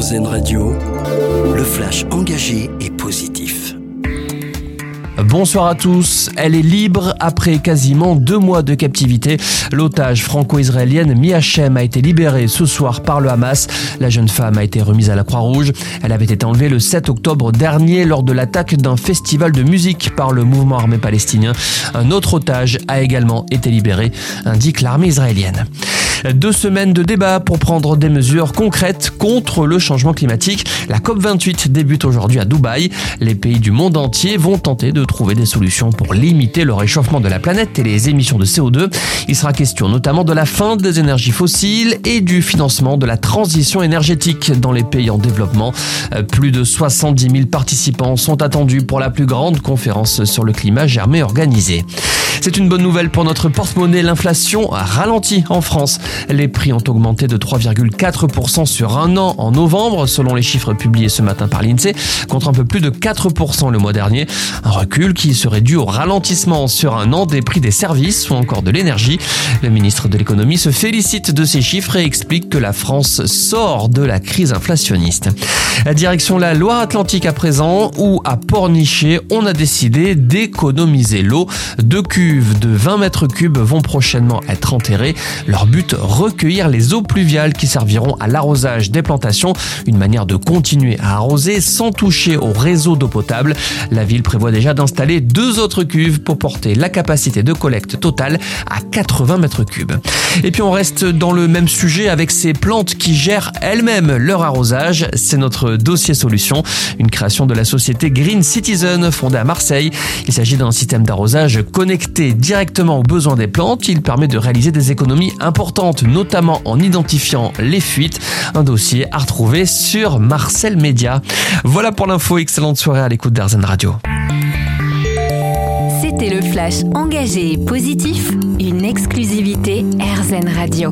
Radio, le flash engagé et positif. Bonsoir à tous. Elle est libre après quasiment deux mois de captivité. L'otage franco-israélienne Miachem a été libérée ce soir par le Hamas. La jeune femme a été remise à la Croix-Rouge. Elle avait été enlevée le 7 octobre dernier lors de l'attaque d'un festival de musique par le mouvement armé palestinien. Un autre otage a également été libéré, indique l'armée israélienne. Deux semaines de débat pour prendre des mesures concrètes contre le changement climatique. La COP28 débute aujourd'hui à Dubaï. Les pays du monde entier vont tenter de trouver des solutions pour limiter le réchauffement de la planète et les émissions de CO2. Il sera question notamment de la fin des énergies fossiles et du financement de la transition énergétique dans les pays en développement. Plus de 70 000 participants sont attendus pour la plus grande conférence sur le climat jamais organisée. C'est une bonne nouvelle pour notre porte-monnaie. L'inflation a ralenti en France. Les prix ont augmenté de 3,4% sur un an en novembre, selon les chiffres publiés ce matin par l'INSEE, contre un peu plus de 4% le mois dernier. Un recul qui serait dû au ralentissement sur un an des prix des services ou encore de l'énergie. Le ministre de l'économie se félicite de ces chiffres et explique que la France sort de la crise inflationniste. Direction la Loire-Atlantique à présent, où à Pornichet, on a décidé d'économiser l'eau. Deux cuves de 20 mètres cubes vont prochainement être enterrées. Leur but, recueillir les eaux pluviales qui serviront à l'arrosage des plantations. Une manière de continuer à arroser sans toucher au réseau d'eau potable. La ville prévoit déjà d'installer deux autres cuves pour porter la capacité de collecte totale à 80 mètres cubes. Et puis on reste dans le même sujet avec ces plantes qui gèrent elles-mêmes leur arrosage. C'est notre dossier solution, une création de la société Green Citizen fondée à Marseille. Il s'agit d'un système d'arrosage directement aux besoins des plantes. Il permet de réaliser des économies importantes, notamment en identifiant les fuites. Un dossier à retrouver sur Marcel Média. Voilà pour l'info. Excellente soirée à l'écoute d'Arzen Radio. C'était le flash engagé et positif, une exclusivité RZN Radio.